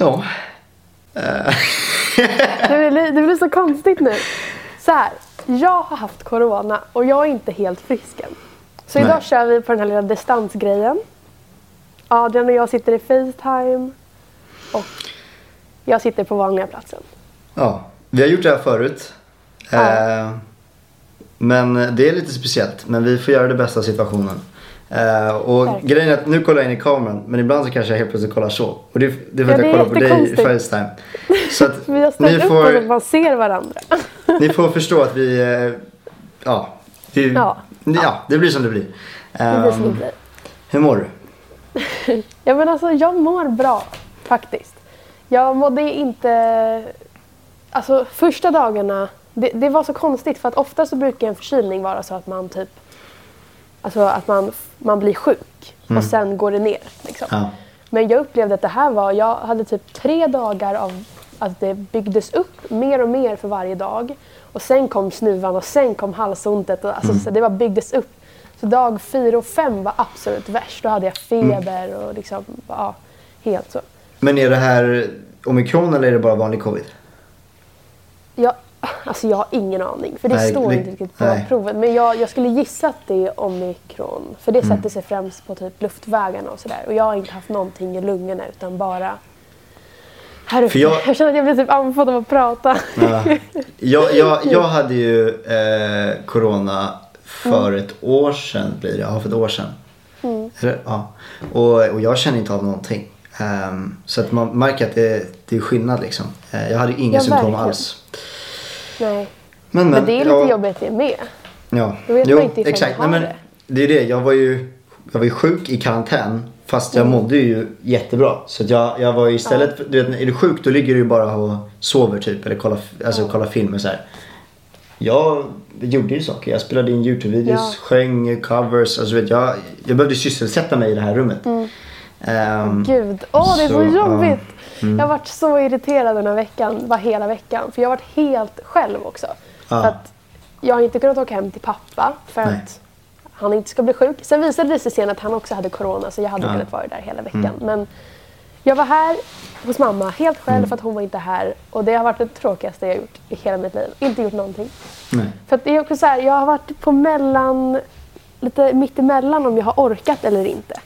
Ja. Det blir, det blir så konstigt nu. Så här, jag har haft corona och jag är inte helt frisk än. Så Nej. idag kör vi på den här lilla distansgrejen. Adrian och jag sitter i Facetime. Och jag sitter på vanliga platsen. ja. Vi har gjort det här förut. Ja. Eh, men det är lite speciellt. Men vi får göra det bästa av situationen. Eh, och Verkligen. grejen är att nu kollar jag in i kameran. Men ibland så kanske jag helt plötsligt kollar så. Och det, det är för Ja, att det jag kollar på dig i. Facetime. Så att Vi har ni ställt upp får, så att man ser varandra. Ni får förstå att vi, eh, ja, vi, ja. Ja. det blir som det blir. Det blir som det Ehm, blir. hur mår du? Ja men alltså jag mår bra faktiskt. Jag mådde inte... Alltså första dagarna, det, det var så konstigt för att ofta så brukar en förkylning vara så att man typ... Alltså att man, man blir sjuk och sen går det ner. Liksom. Ja. Men jag upplevde att det här var, jag hade typ tre dagar av att det byggdes upp mer och mer för varje dag. Och sen kom snuvan och sen kom halsontet. Och, alltså, så det var byggdes upp. Så dag fyra och fem var absolut värst. Då hade jag feber och liksom, ja, helt så. Men är det här omikron eller är det bara vanlig covid? Jag, alltså jag har ingen aning, för det Nej, står inte riktigt på nej. provet. Men jag, jag skulle gissa att det är omikron. För Mm. det sätter sig främst på typ luftvägarna och sådär. Och jag har inte haft någonting i lungorna utan bara här uppe. Jag- Jag... känner att jag blir typ andfådd av att prata. Ja. Jag, jag, jag hade ju eh, corona för ett år sedan blir det. Ja, för ett år sedan. Eller, ja. och, och jag känner inte av någonting. Ehm, så att man märker att det, det är skillnad liksom. Eh, jag hade inga Ja, symptom verkligen. alls. Nej. Men, Men det är lite ja, jobbigt det med. Ja. Då vet man inte exakt. man Nej, men det är det. Jag var ju jag var ju sjuk i karantän. Fast Mm. jag mådde ju jättebra. Så jag, jag var ju istället, för, du vet, är du sjuk då ligger du ju bara och sover typ. Eller kollar, alltså, kollar film och så här. Jag gjorde ju saker. Jag spelade in Youtube-videos, Ja. sjöng covers. Alltså, vet, jag, jag behövde sysselsätta mig i det här rummet. Ehm, Gud, åh det är så, Så, ja. Jobbigt. Jag har varit så irriterad den här veckan, bara hela veckan. För jag har varit helt själv också. För att jag har inte kunnat åka hem till pappa för Nej. att han inte ska bli sjuk. Sen visade det sig sen att han också hade corona så jag hade Ja. kunnat vara där hela veckan. Men jag var här hos mamma helt själv för att hon var inte här. Och det har varit det tråkigaste jag gjort i hela mitt liv. Inte gjort någonting. nej. För att det är också så här, jag har varit på mellan, lite mitt emellan om jag har orkat eller inte.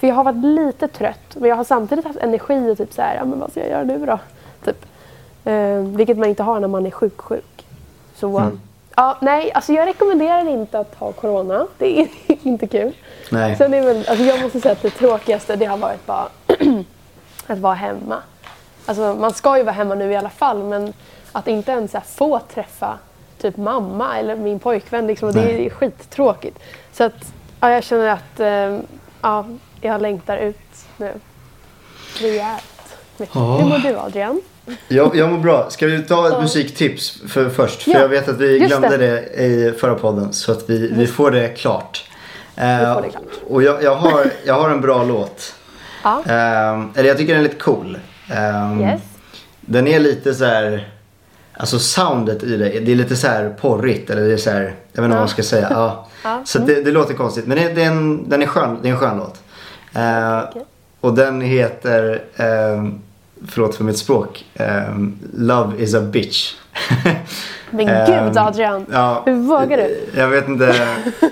För jag har varit lite trött men jag har samtidigt haft energi och typ så här, ja men vad ska jag göra nu då? Typ. Eh, vilket man inte har när man är sjuk sjuk. Så ja, nej, alltså jag rekommenderar inte att ha corona. Det är inte kul. Nej. Sen är väl, alltså jag måste säga att det tråkigaste det har varit bara att vara hemma. Alltså man ska ju vara hemma nu i alla fall men att inte ens här, få träffa typ mamma eller min pojkvän liksom, det är skittråkigt. Så att ja, jag känner att eh, ja, jag längtar ut nu. Rejält. Ja. Hur mår du Adrian? Jag, jag mår bra. Ska vi ta ett musiktips för, först? För Ja, jag vet att vi glömde det. det. i förra podden. Så att vi, vi får det klart. Eh, får det klart. Och jag, jag, har, jag har en bra låt. Ja. Eh, eller jag tycker den är lite cool. Eh, Yes. Den är lite så här. Alltså soundet i det, det är lite så här porrigt. Eller det är så här, jag vet inte vad Ja. man ska säga. Ja. Ja, Så att det, det låter konstigt. Men det, det är en, den är skön, det är en skön låt. Eh, och den heter, eh, förlåt för mitt språk, eh, Love is a bitch. Men Ehm, gud Adrian, ja, hur vågar du? Jag vet inte.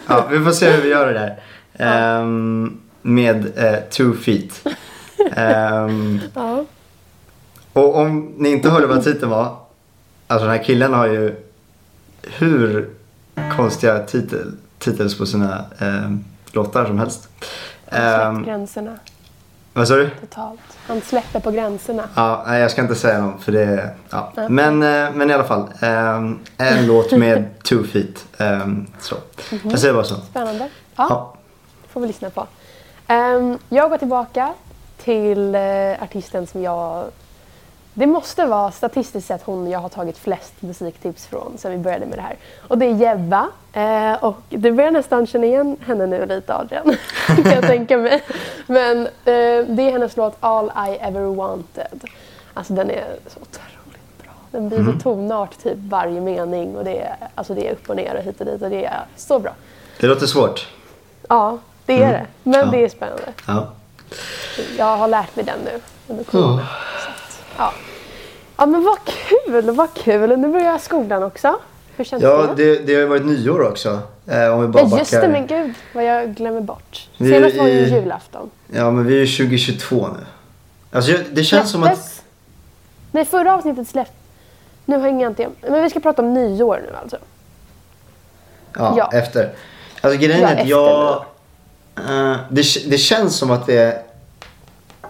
Ja, vi får se hur vi gör det där. Ehm, med eh, two feet. Ehm, Ja. och om ni inte hörde vad titeln var. Alltså den här killen har ju hur konstiga titel, titels på sina ehm, låtar som helst. Han släpper gränserna vad sa du? totalt. Han släpper på gränserna. Ja, nej, jag ska inte säga något för det... Ja. Nej. Men, eh, men i alla fall. ehm, en låt med two feet. ehm, så. Jag säger bara så. Spännande. Ja, Ja. får vi lyssna på. Ehm, jag går tillbaka till uh, artisten som jag... Det måste vara statistiskt sett hon jag har tagit flest musiktips från sen vi började med det här. Och det är Jebba. Eh, och du börjar nästan känna igen henne nu lite Adrian. kan jag tänka mig. Men eh, det är hennes låt All I Ever Wanted. Alltså den är så otroligt bra. Den byter tonart typ varje mening och det är, alltså det är upp och ner och hit och dit och det är så bra. Det låter svårt. Ja, det är det. Men Ja. det är spännande. Ja. Jag har lärt mig den nu under corona. Ja. Ja, men vad kul, vad kul. Nu börjar skolan också. Hur känns Ja, det? det, det har ju varit nyår också. Eh, om vi bara Ja, just backar. det, men gud vad jag glömmer bort. Vi Senast var ju i- julafton. Ja, men vi är ju 2022 nu. Alltså det känns som att... Släpptes- Nej, förra avsnittet släpp. Nu hänger jag inte jag- Men vi ska prata om nyår nu alltså. Ja, Ja. efter. Alltså grejen Ja, är att jag... eh, det, det känns som att det är...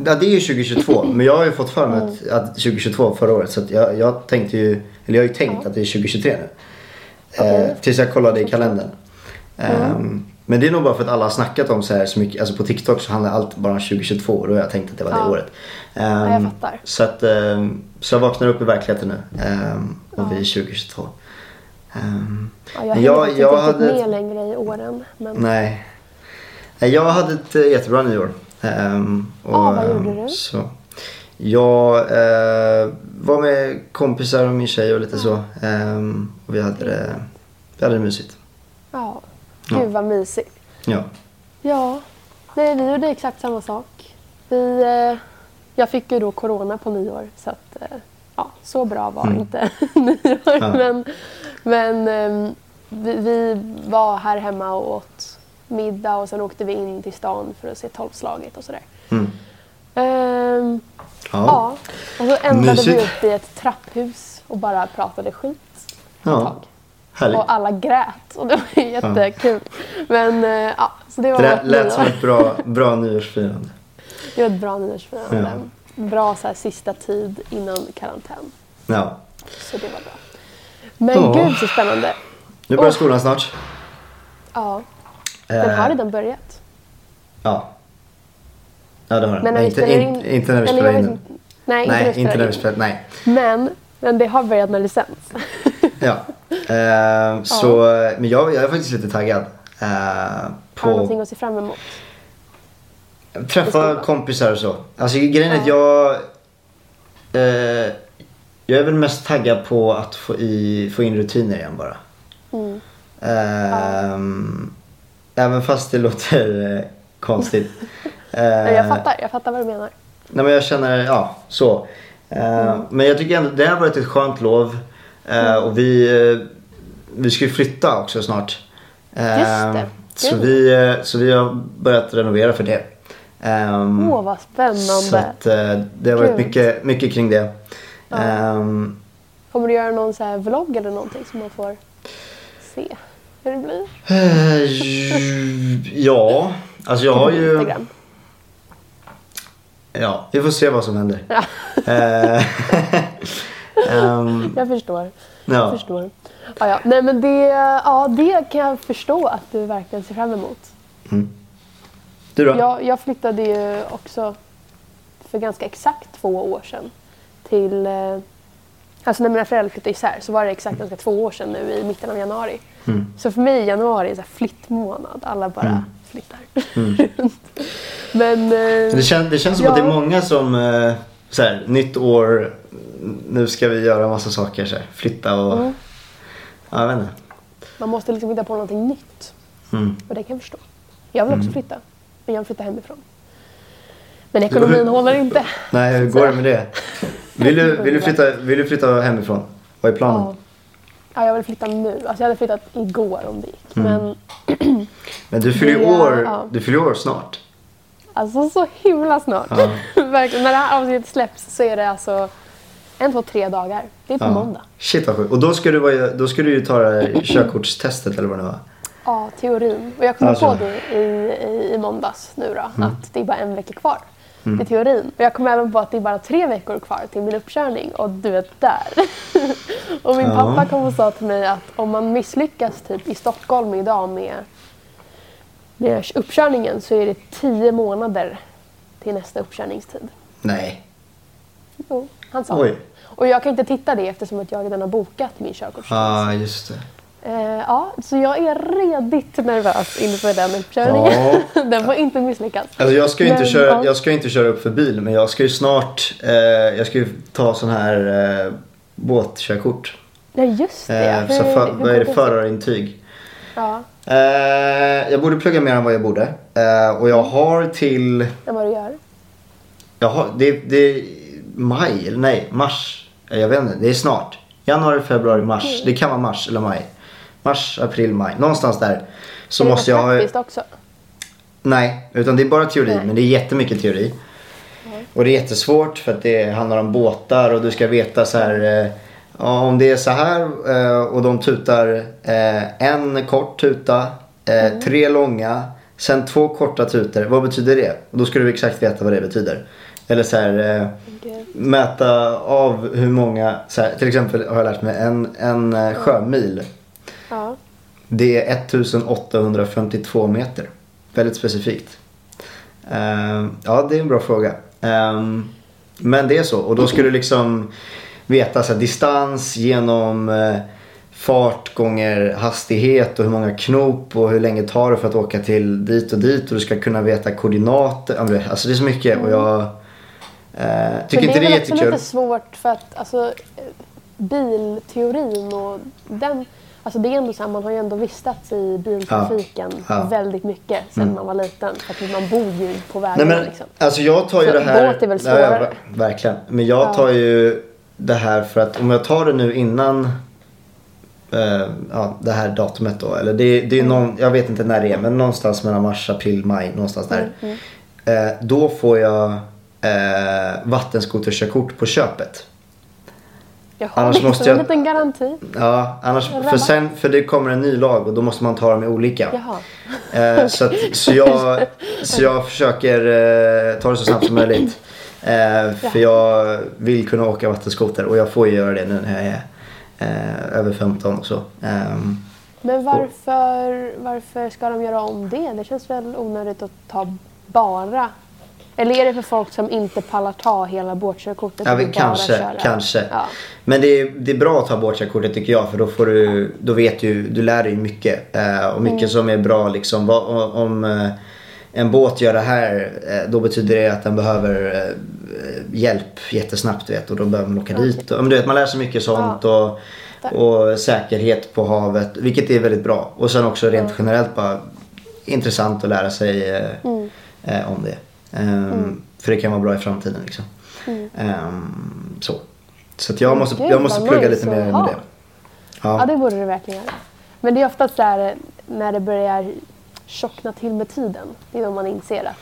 Ja, det är ju 2022. men jag har ju fått för mig Mm. att, att 2022 var förra året. Så jag, jag tänkte ju... Eller jag har ju tänkt att det är 2023 nu. Okej. Eh, tills jag kollade i kalendern. Ehm, Men det är nog bara för att alla har snackat om så här så mycket. Alltså på TikTok så handlar allt bara om 2022 och då har jag tänkt att det var det Ja. året. Ja, Ehm, jag fattar. Så att... ehm, så jag vaknar upp i verkligheten nu. Ehm, och Ja. vi är 2022. Ehm, Ja, jag hänger jag- jag inte riktigt hade- med längre i åren. Men... Nej. Nej, Jag hade ett eh, jättebra nyår. Ehm, och, Ah, vad gjorde du? Så. Jag eh, var med kompisar och min tjej och lite så. Ehm, och vi hade det, vi hade det mysigt. Ja, Ja. gud vad mysigt. Ja. Ja, nej, vi gjorde exakt samma sak. Vi, eh, jag fick ju då corona på nyår så att eh, ja, så bra var Mm. inte nyår. Ja. Men, men ehm, vi, vi var här hemma och åt middag och sen åkte vi in till stan för att se tolvslaget och sådär. Mm. Ehm, Ja. ja, och så ändrade vi Mysigt. upp i ett trapphus och bara pratade skit ett ja. tag. Härligt. Och alla grät och det var ju jättekul. Men eh, ja, så det var Det lät, som ett bra, bra nyårsfirande. Det var ett bra nyårsfirande. Ja. Bra så här, sista tid innan karantän. Ja. Så det var bra. Men Ja. gud så spännande. Nu börjar Åh. skolan snart. Ja, den har Eh, redan börjat. Ja. Ja det har den. Men när vi spelar in, in- inte när vi spelar in den. inte- Nej, inte när Nej, vi inte spelar när vi in. spelar Nej. Men, men det har börjat det sänds. Ja. Eh, så, men jag, jag är faktiskt lite taggad. Eh, Har du någonting på att se fram emot? träffa kompisar och så. Alltså grejen är att Ja. jag... Eh, jag är väl mest taggad på att få, i, få in rutiner igen bara. Mm. Ehm, Även fast det låter eh, konstigt. Eh, jag fattar, jag fattar vad du menar. Nej men jag känner, ja så. Eh, Mm. Men jag tycker ändå det har varit ett skönt lov. Eh, Och vi, eh, vi ska ju flytta också snart. Eh, Just det. Så Gud. vi, eh, så vi har börjat renovera för det. Åh, vad spännande. Så att, eh, det har varit Gud. mycket, mycket kring det. Ja. Kommer du göra någon så här vlogg eller någonting som man får se hur det blir? eh, ja, alltså jag har ju... Instagram. Ja, vi får se vad som händer. Ja, ehm, jag förstår. ja. Jag förstår. Ja, ja. Nej, men det, ja, det kan jag förstå att du verkligen ser fram emot. Mm. Du då? Jag, jag flyttade ju också för ganska exakt två år sedan till... eh, Alltså när mina föräldrar flyttade isär så var det exakt ganska två år sedan nu i mitten av januari. Mm. Så för mig är januari en så flyttmånad. Alla bara Mm. flyttar Mm. runt. Men... eh, Det, kän, det känns som Ja. att det är många som, eh, så här, nytt år, nu ska vi göra massa saker. Så här, flytta och, Mm. ja, jag vet inte. Man måste liksom hitta på någonting nytt. Mm. Och det kan jag förstå. Jag vill också Mm. flytta. Men jag vill flytta hemifrån. Men ekonomin håller inte. Nej, hur går det med det? Vill du, vill du, flytta, vill du flytta hemifrån? Vad är planen? Ja. Ja, jag vill flytta nu. Alltså jag hade flyttat igår om det gick. Mm. Men Men du fyller ju Det- år, ja. du fyller ju år snart. alltså så himla snart. Ja. Verkligen. När det här avsnittet släpps så är det alltså en, två, tre dagar. Det är på måndag. Shit vad sjukt. Och då ska, du vara, då ska du ju ta det här körkortstestet eller vad det var. Ja, teorin. Och jag kom Alltså. på det i, i, i måndags nu då. Mm. Att det är bara en vecka kvar. Det är teorin. Och jag kom även på att det är bara tre veckor kvar till min uppkörning. Och du är där. och min Ja. pappa kom och sa till mig att om man misslyckas typ i Stockholm idag med, med uppkörningen så är det tio månader till nästa uppkörningstid. Nej. Jo, han sa Oj. Och jag kan inte titta det eftersom att jag redan har bokat min körkortstest. Ja, ah, just det. Eh, ja, så jag är redigt nervös inför den uppkörningen. den får inte misslyckas. Alltså jag ska inte Men, köra, ja. jag ska inte köra upp för bil men jag ska ju snart, eh, jag ska ta sån här eh, båtkörkort. Ja, just det. Eh, så Hur- för, vad är det, förarintyg. Ja, Eh, jag borde plugga mer än vad jag borde. Eh, och jag har till, än vad du gör. jag har, det, det, maj, eller nej, mars. Jag vet inte, det är snart. Januari, februari, mars. Det kan vara mars eller maj. Mars, april, maj. Någonstans där. Så är det måste jag praktiskt också? Nej, utan det är bara teori. Nej. Men det är jättemycket teori. Och det är jättesvårt för att det handlar om båtar och du ska veta så här. Eh, ja, om det är så här eh, och de tutar eh, en kort tuta, eh, tre långa, sen två korta tutor. Vad betyder det? Och då ska du exakt veta vad det betyder. Eller så här. Eh, mäta av hur många, så här, till exempel har jag lärt mig en, en sjömil. Ja. Det är 1852 meter. Väldigt specifikt. Ehm, ja, det är en bra fråga. Ehm, men det är så. Och då ska du liksom veta så här, distans genom eh, fart gånger hastighet och hur många knop och hur länge tar det för att åka till dit och dit. Och du ska kunna veta koordinater. Det- Alltså det är så mycket och jag eh, tycker inte det är väl också jättekul. lite svårt för att alltså, eh, bilteorin och den, alltså det är ändå så här, man har ju ändå vistats i biltrafiken Ja. Ja. väldigt mycket sedan Mm. man var liten. För att man bor ju på Nej vägarna men liksom. alltså jag tar ju Så det här. båt är väl Ja, ja, svårare? ver- verkligen. Men jag Ja. tar ju det här för att om jag tar det nu innan eh, ja, det här datumet då. Eller det, det är Mm. någon, jag vet inte när det är men någonstans mellan mars, april, maj. Någonstans där. Mm, Eh, då får jag eh, vattenskoterkörkort på köpet. Jaha, annars liksom måste jag- en liten garanti. Ja, annars, för, sen, för det kommer en ny lag och då måste man ta dem i olika. Eh, så, att, så, jag, så jag försöker eh, ta det så snabbt som möjligt. Eh, för jag vill kunna åka vattenskoter och jag får ju göra det nu när jag är eh, över 15 och så. Ehm, Men varför, varför ska de göra om det? Det känns väl onödigt att ta bara... Eller är det för folk som inte pallar ta hela båtkörkortet ja, och bara kanske, kanske. Ja. Men det är, det är bra att ta båtkörkortet tycker jag för då får du, då vet du, du lär dig mycket. Eh, och mycket Mm. som är bra liksom. Vad, om eh, en båt gör det här eh, då betyder det att den behöver eh, hjälp jättesnabbt vet och då behöver man åka Okej. dit. Och, men du vet man lär sig mycket sånt och, Tack. och säkerhet på havet vilket är väldigt bra. Och sen också rent Ja. generellt bara intressant att lära sig Mm. eh, om det. Ehm, För det kan vara bra i framtiden liksom. Mm. Ehm, så. Så jag måste, gud, jag måste plugga lite mer med ha. det. Ja, Ja. det borde du verkligen göra. Men det är ofta så här när det börjar tjockna till med tiden. Det är då man inser att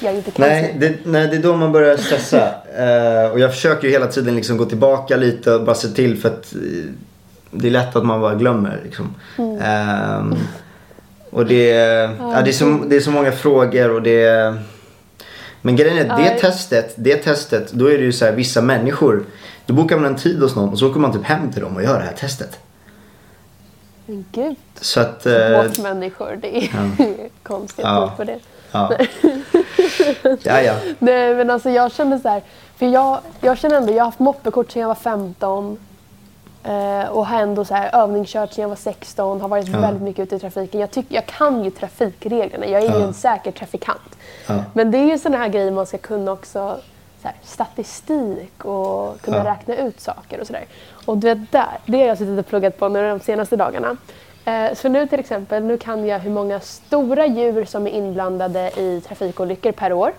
jag inte kan Nej, det, nej, det är då man börjar stressa. Eh, och jag försöker ju hela tiden liksom gå tillbaka lite och bara se till för att eh, det är lätt att man bara glömmer. Liksom. Mm. Ehm, och det, ja, det, är så, det är så många frågor och det Men grejen är det Ja. testet, det testet, då är det ju så här vissa människor Då bokar man en tid hos någon och så åker man typ hem till dem och gör det här testet. Men gud, Så att... Eh, båtmänniskor, det är konstigt Ja. på det. ja. ja, ja. Nej men alltså jag kände så här, för jag, jag känner ändå, jag har haft moppekort sedan jag var 15 eh, och har ändå så här övningskört sedan jag var 16, har varit Ja. väldigt mycket ute i trafiken. Jag, tycker, jag kan ju trafikreglerna, jag är ju Ja. en säker trafikant. Ja. Men det är ju sådana här grejer man ska kunna också, så här, statistik och kunna räkna ut saker och sådär. Och du vet där, det har jag suttit och pluggat på nu de senaste dagarna. Eh, Så nu till exempel, nu kan jag hur många stora djur som är inblandade i trafikolyckor per år.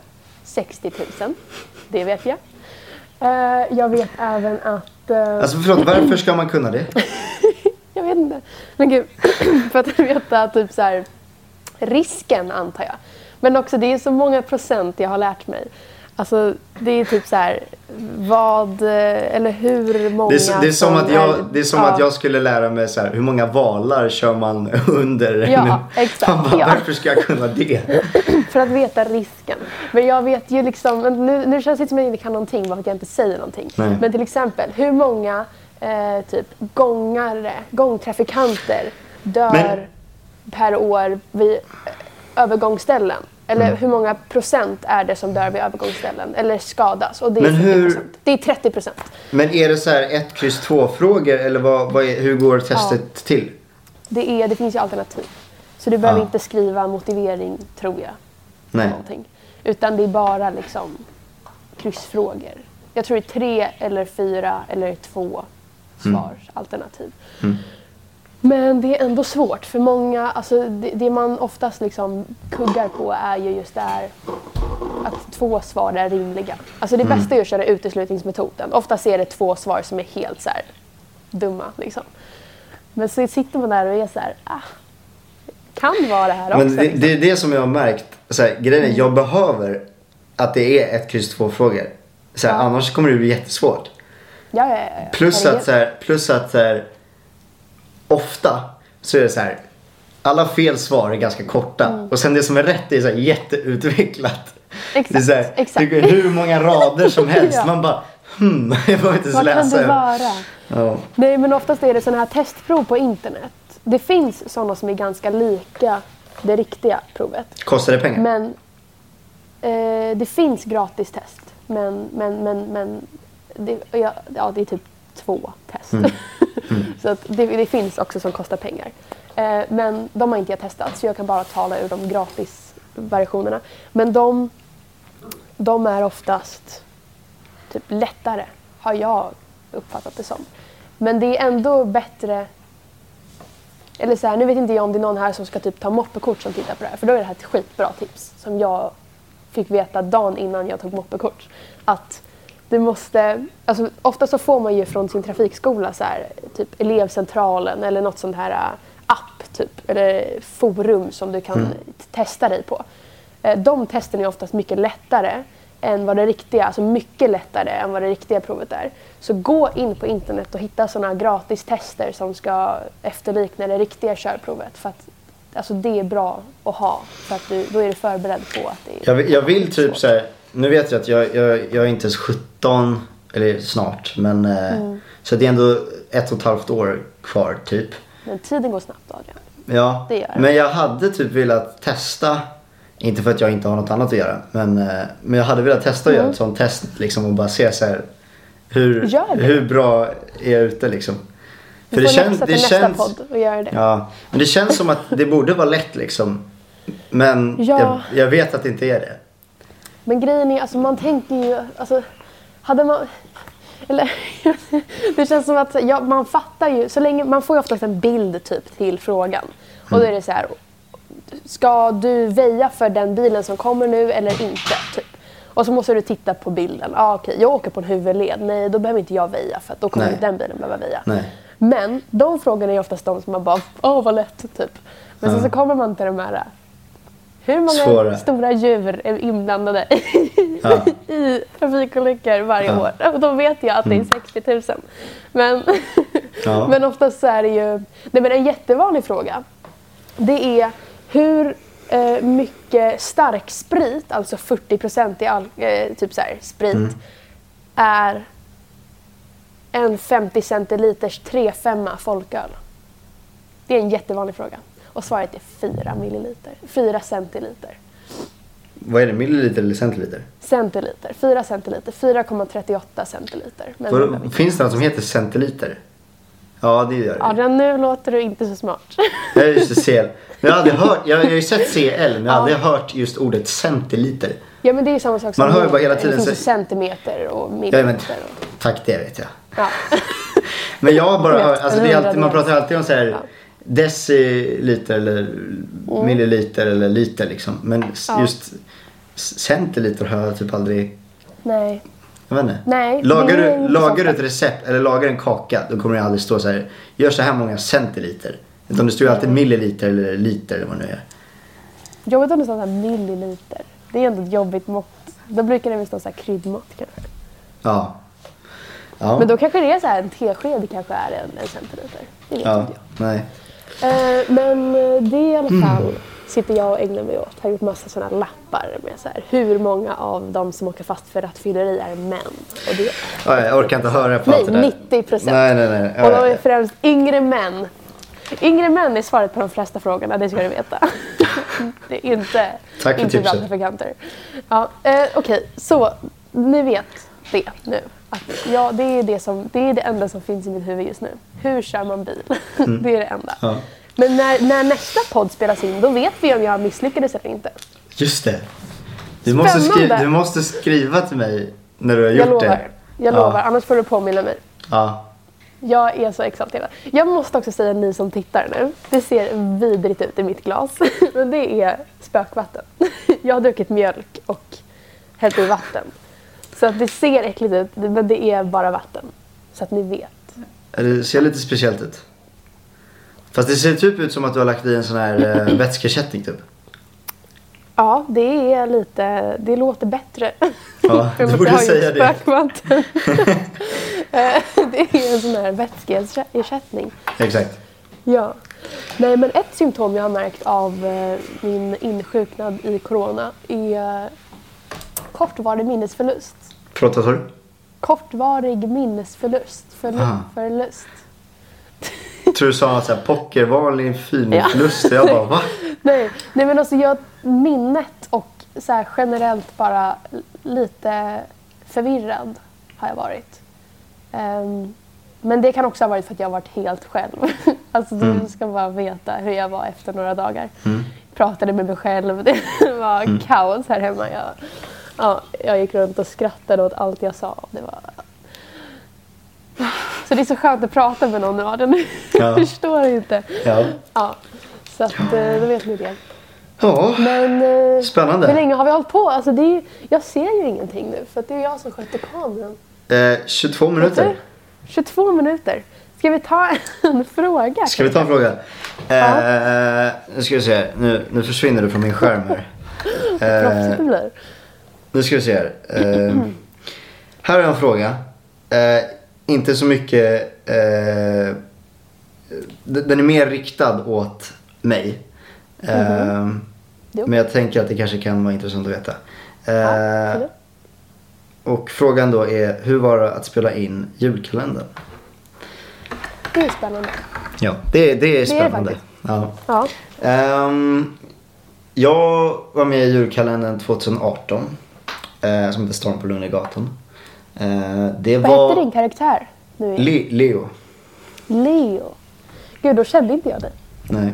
60 000. Det vet jag. Eh, Jag vet även att... eh, Alltså förlåt, varför ska man kunna det? jag vet inte. Men gud, för att veta typ så här, risken antar jag. Men också det är så många procent jag har lärt mig. Alltså det är typ så här vad eh, eller hur många Det är, det är som, att jag, är- det är som ja. att jag skulle lära mig så här, hur många valar kör man under Ja, en- exakt, Man bara, ja. Varför ska jag kunna det? För att veta risken. Men jag vet ju liksom, nu, nu känns det som att jag inte kan någonting bara för att jag inte säger någonting. Nej. Men till exempel, hur många eh, typ gångare, gångtrafikanter dör Men- per år vid eh, övergångsställen? Eller Mm. hur många procent är det som dör vid övergångsställen? Eller skadas? Och det är Men 40 hur-. Det är 30 procent. Men är det så här ett kryss två frågor eller vad, vad är, hur går testet till? Det, är, det finns ju alternativ. Så du behöver Ja. inte skriva motivering, tror jag. Nej. någonting. Utan det är bara liksom kryssfrågor. Jag tror det är tre eller fyra eller två svarsalternativ. Mm. Men det är ändå svårt för många, alltså det, det man oftast liksom kuggar på är ju just det här att två svar är rimliga. Alltså det bästa är att köra uteslutningsmetoden. Oftast är det två svar som är helt så här dumma liksom. Men så sitter man där och är så här, ah, kan vara det här också. Men det, liksom. det är det som jag har märkt. Så här, grejen är, jag behöver att det är ett kryss två frågor. Så här, Ja. Annars kommer det bli jättesvårt. ja, ja, ja. Plus att, så plus att så ofta så är det så här. Alla fel svar är ganska korta. Och sen det som är rätt är så här jätteutvecklat. Exakt, det är så här, exakt. det hur många rader som helst. Ja. Man bara hmm, jag behöver inte ens Vad kan läsa. det vara? Ja. Nej, men oftast är det sådana här testprov på internet. Det finns sådana som är ganska lika det riktiga provet. Kostar det pengar? Men eh, det finns gratis test. Men, men, men, men det, ja, ja, det är typ två test. Mm. så att det, det finns också som kostar pengar. Eh, men de har inte jag testat så jag kan bara tala ur de gratisversionerna. Men de, de är oftast typ lättare, har jag uppfattat det som. Men det är ändå bättre eller så här, nu vet inte jag om det är någon här som ska typ ta moppekort som tittar på det här. För då är det här ett skitbra tips som jag fick veta dagen innan jag tog moppekort. Att du måste, alltså ofta så får man ju från sin trafikskola så här, typ elevcentralen eller något sånt här äh, app typ, eller forum som du kan t- testa dig på. Eh, De testen är oftast mycket lättare än vad det riktiga, alltså mycket lättare än vad det riktiga provet är. Så gå in på internet och hitta sådana gratis tester som ska efterlikna det riktiga körprovet. För att alltså det är bra att ha för att du, då är du förberedd på att det är Jag, vill- jag vill typ så här, nu vet jag att jag, jag, jag är inte ens 17, eller snart, men eh, Mm. så det är ändå ett och ett halvt år kvar typ. Men tiden går snabbt Adrian. Ja, Det gör det. men jag hade typ velat testa, inte för att jag inte har något annat att göra, men, eh, men jag hade velat testa att göra Mm. ett sånt test liksom och bara se så här, hur, det. hur bra är jag ute liksom. Du får läxa till nästa podd och göra det. Ja, men det känns som att det borde vara lätt liksom. Men Ja. jag, jag vet att det inte är det. Men grejen är, alltså man tänker ju, alltså hade man... Eller, det känns som att ja, man fattar ju, så länge, man får ju oftast en bild typ till frågan. Och då är det så här, ska du väja för den bilen som kommer nu eller inte? Typ. Och så måste du titta på bilden. Ah, okej, jag åker på en huvudled. Nej, då behöver inte jag väja för att då kommer Nej. den bilen behöva väja. Nej. Men de frågorna är oftast de som man bara, åh vad lätt, typ. Men sen Ja. så kommer man till de här, hur många Svåra. stora djur är inblandade Ja. i trafikolyckor varje Ja. Mm. år? Och då vet jag att det är 60 000. Men, Ja. men oftast så är det ju, nej men en jättevanlig fråga, det är hur eh, mycket stark sprit, alltså 40 procent i all, eh, typ så här, sprit, Mm. är en 50 centiliters 3-5 folköl? Det är en jättevanlig fråga. Och svaret är 4 milliliter. 4 centiliter. Vad är det, milliliter eller centiliter? Centiliter. 4 centiliter. 4,38 centiliter. Vilken- finns det något som heter centiliter? Ja, det gör det. Adrian, nu låter du inte så smart. Jag just CL. Men jag har aldrig hört, jag, jag har ju sett CL men jag har aldrig hört just ordet centiliter. ja, men det är ju samma sak som Man hör ju bara hela Det tiden finns ju så- centimeter och Ja, men. Och, tack, det vet jag. ja. Men jag har bara hört, alltså det är alltid, man pratar alltid om så här Ja. Deciliter eller milliliter eller liter liksom. Men Ja. just centiliter har jag typ aldrig, Nej. jag vet inte. Nej, Lagar du, lagar du ett recept eller lagar en kaka då kommer det aldrig stå så här, gör så här många centiliter. Utan det står ju alltid milliliter eller liter eller vad det nu är. Jobbigt om det står så här milliliter. Det är ändå ett jobbigt mått. Då brukar det väl stå så här kryddmått kanske. Ja. Ja. Men då kanske det är så här, en tesked kanske är en, en centiliter. Det vet ja. inte jag. Nej. Eh, men eh, det i alla Mm. fall sitter jag och ägnar mig åt. Jag har gjort massa sådana lappar med så här, hur många av de som åker fast för rattfylleri är män. Och det, Ja, jag orkar inte höra på nej, allt det där. 90 procent. Nej, nej, nej. Och de är främst yngre män. Yngre män är svaret på de flesta frågorna, det ska du veta. det är inte, Tack för inte tipset. bland trafikanter. Ja, eh, Okej, så ni vet det nu. Att, ja, det är det, som, det är det enda som finns i mitt huvud just nu. Hur kör man bil? det är det enda. Ja. Men när, när nästa podd spelas in, då vet vi om jag misslyckades eller inte. Just det. Du måste, skriva, du måste skriva till mig när du har gjort Jag lovar. det. Jag Ja. lovar, annars får du påminna mig. Ja. Jag är så exalterad. Jag måste också säga ni som tittar nu. Det ser vidrigt ut i mitt glas. Men det är spökvatten. Jag har druckit mjölk och hällt i vatten. Så att det ser äckligt ut men det är bara vatten. Så att ni vet. Det ser lite speciellt ut. Fast det ser typ ut som att du har lagt i en sån här eh, typ. Ja, det är lite, det låter bättre. Ja, du borde säga det. Eh, det är en sån här vätskeersättning. Exakt. Ja. Nej, men ett symptom jag har märkt av eh, min insjuknad i corona är kortvarig minnesförlust. Förlåt, vad sa du? Kortvarig minnesförlust. Förlu- Ah. förlust. Tror du sa såhär pocker, vanlig fin Ja. Jag bara va? Nej, nej, men alltså jag, minnet och så här generellt bara lite förvirrad har jag varit. Ehm, men det kan också ha varit för att jag har varit helt själv. alltså du ska bara veta hur jag var efter några dagar. Pratade med mig själv. Det var kaos här hemma. Jag, ja, jag gick runt och skrattade åt allt jag sa. Det var... Så det är så skönt att prata med någon Adrian. Ja. Jag förstår inte. Ja. Ja, så att, eh, då vet ni det. Ja. Men eh, Spännande. hur länge har vi hållit på? Alltså, det är, jag ser ju ingenting nu för att det är jag som sköter kameran. Eh, 22 minuter. Vet du? 22 minuter. Ska vi ta en fråga? Ska vi ta en fråga? Eh, nu ska vi se. Nu, nu försvinner du från min skärm här. Det Eh, blir. Nu ska vi se här. Eh, här har jag en fråga. Eh, inte så mycket... Eh, den är mer riktad åt mig. Eh, Jo. men jag tänker att det kanske kan vara intressant att veta. Ja, Eh, och frågan då är, hur var det att spela in julkalendern? det är spännande. Ja, det, det är det spännande. faktiskt. ja. Ja. Ehm, jag var med i julkalendern 2018. Eh, som heter Storm på Lundegatan. Uh, det Vad var hette din karaktär? Nu? Le- Leo. Leo. Gud, då kände inte jag dig. Nej.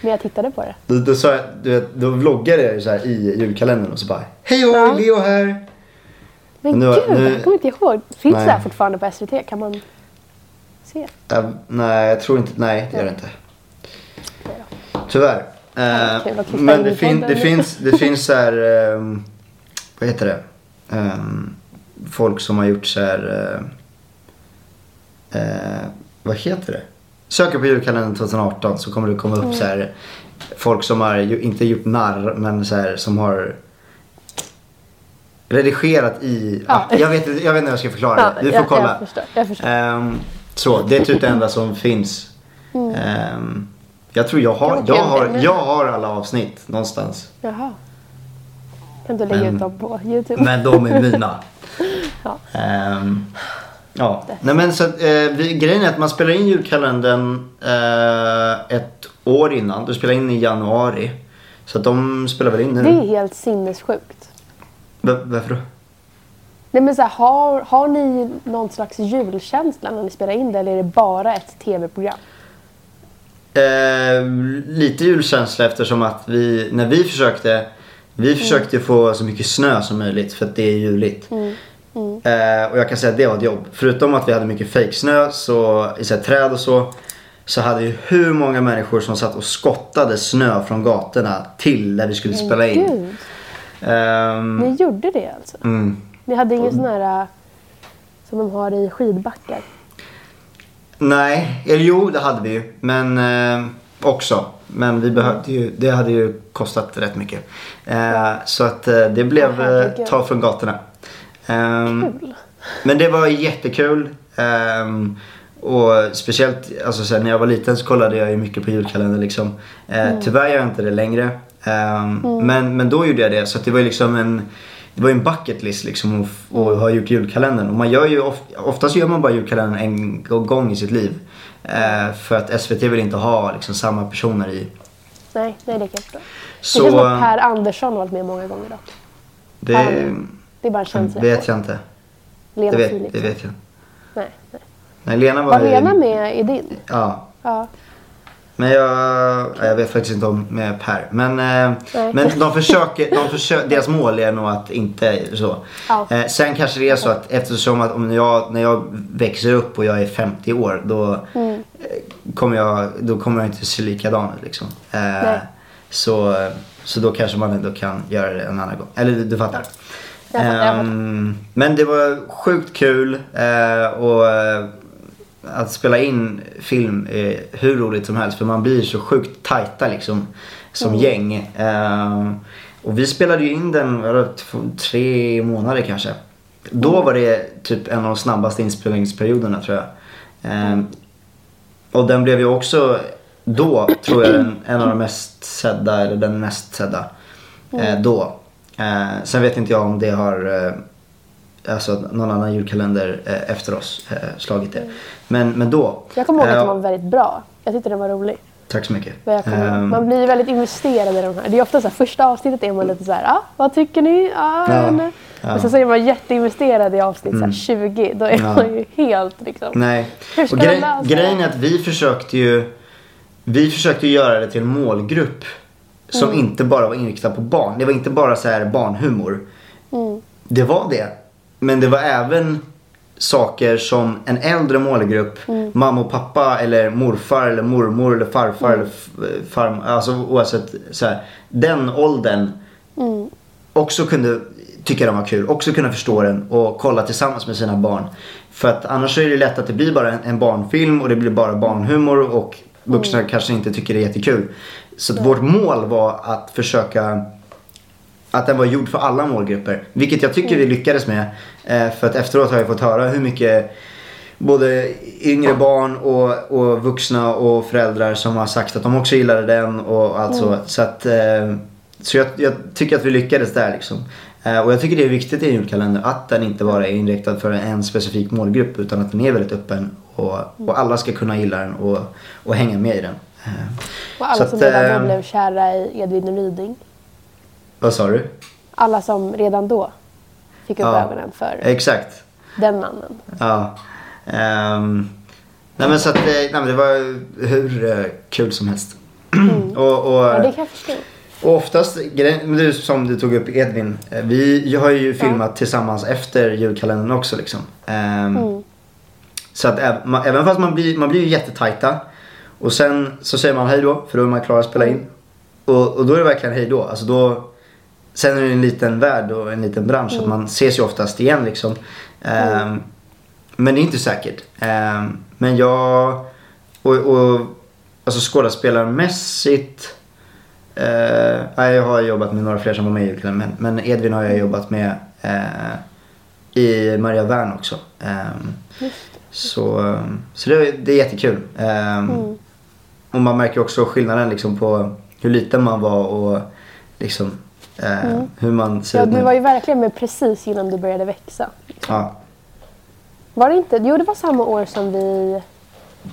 Men jag tittade på det. Då, då, sa jag, du vet, då vloggade jag så i julkalendern och så bara Hej Ja. Leo här! Men Nu- gud, nu- jag kommer inte ihåg. Finns Nej. det här fortfarande på SVT? Kan man se? Eh, nej, jag tror inte, nej det gör det inte. Tyvärr. Eh, okej, vad klippa men det, fin- det finns, det finns så här, ehm, vad heter det? Ehm, folk som har gjort så här, eh, vad heter det? Söker på julkalendern 2018 så kommer det komma upp Mm. så här folk som har, inte gjort narr men så här som har redigerat i, Ja. jag, vet, jag vet inte hur jag ska förklara det. Du får jag, kolla. Jag förstår. Jag förstår. Ehm, så, det är typ det enda som finns. Ehm, jag tror jag har, Mm. Jag har, jag har alla avsnitt någonstans. Jaha. Kan du lägga Men- ut dem på Youtube? Men de är mina. Ja. Ehm, ja. Nej, men så, eh, vi, grejen är att man spelar in julkalendern eh, ett år innan. Du spelar in i januari. Så att de spelar väl in nu. Det är helt sinnessjukt. Va- Varför då? Nej, men så här, har, har ni någon slags julkänsla när ni spelar in det eller är det bara ett tv-program? Eh, lite julkänsla eftersom att vi, när vi försökte, vi försökte få så mycket snö som möjligt för att det är juligt. Eh, och jag kan säga att det var ett jobb. Förutom att vi hade mycket fejksnö så, i så här, träd och så. Så hade vi hur många människor som satt och skottade snö från gatorna till där vi skulle spela in. Gud, Ehm, ni gjorde det alltså? mm. Ni hade ingen sån här äh, som de har i skidbackar? Nej, eller jo det hade vi ju. Men eh, också. Men vi behövde ju, det hade ju kostat rätt mycket. Eh, så att eh, det blev eh, ta från gatorna. Ehm, Kul. men det var jättekul. Ehm, och speciellt alltså, så här, när jag var liten så kollade jag ju mycket på julkalender liksom. Eh, Mm. Tyvärr gör jag inte det längre. Ehm, men, men då gjorde jag det. Så att det var ju liksom en det var ju en bucket list liksom att Mm. ha gjort julkalendern. Och man gör ju of, oftast gör man bara julkalendern en gång i sitt liv. Eh, för att SVT vill inte ha liksom samma personer i. Nej, nej, det kan jag förstå. Det känns som att Per Andersson har varit med många gånger dock. det Det är bara en känsla. vet jag inte. Lena Det vet, Philipsson. det vet jag. Nej, nej. Nej, Lena var Var Lena med i din? Ja, Ja. Men jag, jag vet faktiskt inte om med Per. Men, eh, Nej. men de försöker, de försöker, deras mål är nog att inte så. Ja. Eh, sen kanske det är så att eftersom att om jag, när jag växer upp och jag är 50 år då, Mm. eh, kommer, jag, då kommer jag inte se likadan ut liksom. Nej. så, så då kanske man ändå kan göra det en annan gång. Eller du, du fattar. Jag fattar, jag fattar. Ehm, men det var sjukt kul och att spela in film är hur roligt som helst för man blir så sjukt tajta liksom som Mm. gäng. Ehm, och vi spelade ju in den två, tre månader kanske. Då Mm. var det typ en av de snabbaste inspelningsperioderna tror jag. Ehm, och den blev ju också då tror jag en av de mest sedda eller den mest sedda. Eh, då. Eh, sen vet inte jag om det har eh, alltså någon annan julkalender eh, efter oss eh, slagit det. Men, men då. Jag kommer ihåg att eh, den var väldigt bra. Jag tyckte den var rolig. Tack så mycket. Ehm, Man blir väldigt investerad i de här. Det är ofta så här, första avsnittet är man lite så här, ah, vad tycker ni? Ah, Ja, nej." ja. Mm. Och sen så är man jätteinvesterad i avsnitt så här, 20. Då är Ja. man ju helt liksom. Nej. Och grej, grejen är att vi försökte ju vi försökte göra det till en målgrupp som Mm. inte bara var inriktad på barn. Det var inte bara så här barnhumor. Mm. Det var det. Men det var även saker som en äldre målgrupp, Mm. mamma och pappa eller morfar eller mormor eller farfar Mm. eller farmor, alltså oavsett så här, den åldern Mm. också kunde tycka den var kul, också kunna förstå den och kolla tillsammans med sina barn. För att annars är det lätt att det blir bara en, barnfilm och det blir bara barnhumor och vuxna Mm. kanske inte tycker det är jättekul. Så att vårt mål var att försöka att den var gjord för alla målgrupper. Vilket jag tycker vi lyckades med. Eh, för att efteråt har jag fått höra hur mycket både yngre barn och, och vuxna och föräldrar som har sagt att de också gillade den och allt så. Så, att, eh, så jag, jag tycker att vi lyckades där liksom. Eh, och jag tycker det är viktigt i en julkalender att den inte bara är inriktad för en specifik målgrupp utan att den är väldigt öppen och, och alla ska kunna gilla den och, och hänga med i den. Och alla Så som redan då blev kära i Edvin Ryding. Vad sa du? Alla som redan då fick upp Ja. ögonen för Exakt. den mannen. Ja. Ehm, nej men så att eh, nej, men det var hur eh, kul som helst. och, och, Ja, det kan jag förstå. och oftast, du, som du tog upp Edvin. eh, Vi har ju filmat tillsammans efter julkalendern också liksom. Ehm, Mm. Så att även fast man blir, man blir ju jättetajta. Och sen så säger man hej då för då är man klar att spela in. Och, och då är det verkligen hej då. Alltså då sen är det en liten värld och en liten bransch. Så att man ses ju oftast igen liksom. Ehm, Men det är inte säkert. Ehm, men jag... Och, och alltså skådespelarmässigt. Uh, jag har jobbat med några fler som var med i julkalendern. Men, men Edvin har jag jobbat med eh, i Maria Wern också. Ehm, så så det, det är jättekul. Ehm, Mm. Och man märker också skillnaden liksom på hur liten man var och liksom eh, hur man ser Ja, ut du nu. var ju verkligen med precis innan du började växa. Ja. Var det inte? Jo, det var samma år som vi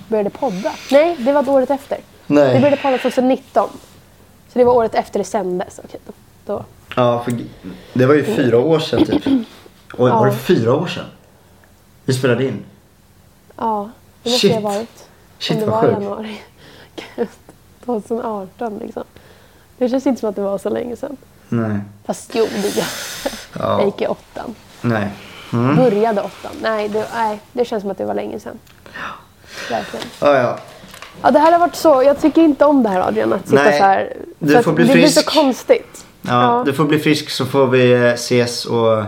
började podda. Nej, det var året efter. Vi Nej. började podda 2019. Så det var året efter det sändes. Okej, då. Ja, för det var ju fyra år sedan typ. Oj, var det Ja. fyra år sedan? Vi spelade in. Ja, det måste Shit. det ha varit. Shit, Om det vad var i sjukt. januari. Gud, 2018 liksom. Det känns inte som att det var så länge sedan. Nej. Fast jo, det gör Ja. Jag gick i åttan. Nej. Mm. Började åttan. Nej det, nej, det känns som att det var länge sedan. Verkligen. Ja, ja. Ja, det här har varit så. Jag tycker inte om det här Adrian, att sitta Nej, så här. du får bli det blir så frisk. konstigt. Ja, du får bli frisk så får vi eh, ses och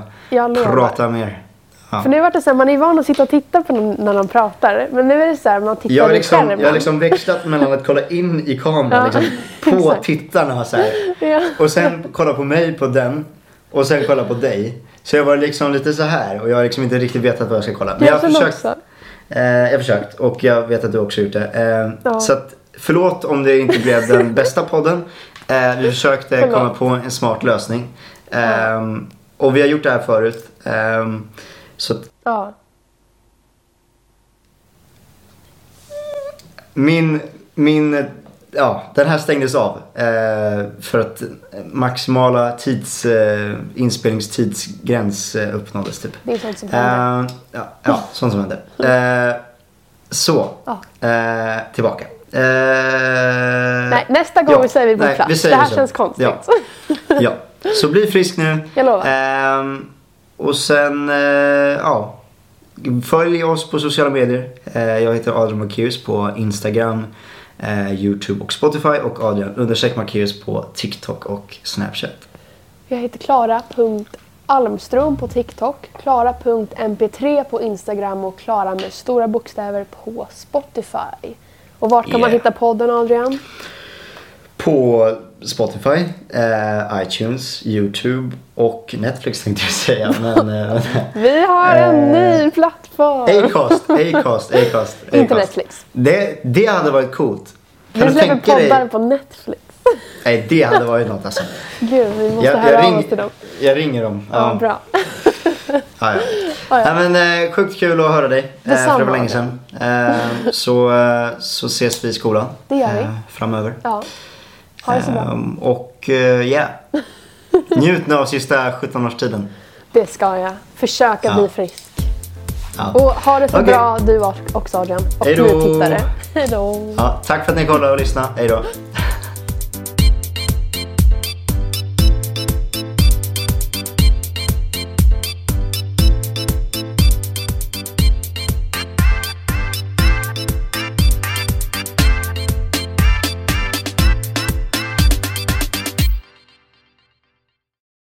prata mer. Ja. För nu vart det så här, man är van att sitta och titta på någon när de pratar. Men nu är det så här, man tittar Jag har, liksom, skärmen. jag har liksom växlat mellan att kolla in i kameran Ja, liksom, på tittarna så Ja. och sen kolla på mig på den och sen kolla på dig. Så jag var liksom lite så här och jag har liksom inte riktigt vetat vad jag ska kolla. Men jag har försökt. Eh, jag har försökt och jag vet att du också har gjort det. Eh. Så att, förlåt om det inte blev den bästa podden. Eh, vi försökte Förlåt. komma på en smart lösning. Eh, och vi har gjort det här förut. Så att Ja. min, min, ja den här stängdes av. Eh, för att maximala tids, eh, inspelningstidsgräns eh, uppnåddes typ. Det är sånt som händer. Eh, ja, ja, sånt som händer. Eh, så, eh, tillbaka. Nej, nästa gång ja. säger vi säger det här så. känns konstigt. Ja. ja. Så bli frisk nu. Jag lovar. Och sen, eh, ja. Följ oss på sociala medier. Eh, jag heter Adrian Marcus på Instagram, eh, Youtube och Spotify. Och Adrian understreck Marcus på TikTok och Snapchat. Jag heter Klara.Almström på TikTok, Klara.mp3 på Instagram och Klara med stora bokstäver på Spotify. Och vart kan man Yeah. hitta podden Adrian? På Spotify, eh, iTunes, Youtube och Netflix tänkte jag säga. Men, eh, Vi har en Eh, ny plattform! Acast, Acast, Acast. Inte. Netflix. Det, det hade varit coolt. Kan Vi du släpper poddar dig? på Netflix. Nej, det hade varit något alltså. Gud, vi måste Jag, höra jag, av ring, oss till dem. jag ringer dem. Ja, bra. Ja, ja. Ja, ja. Nej, men, eh, sjukt kul att höra dig. Eh, för det var Detsamma. länge sedan. Eh, så, eh, så ses vi i skolan. Det gör vi. eh, framöver. Ja. Ha det så bra. Ehm, och ja, yeah. njut nu av sista 17-årstiden. Det ska jag. Försöka Ja. bli frisk. Ja. Och ha det så Okej. bra du också Adrian. Och Hej då. ni tittare. Hej då. Ja, tack för att ni kollade och lyssnade. Hej då.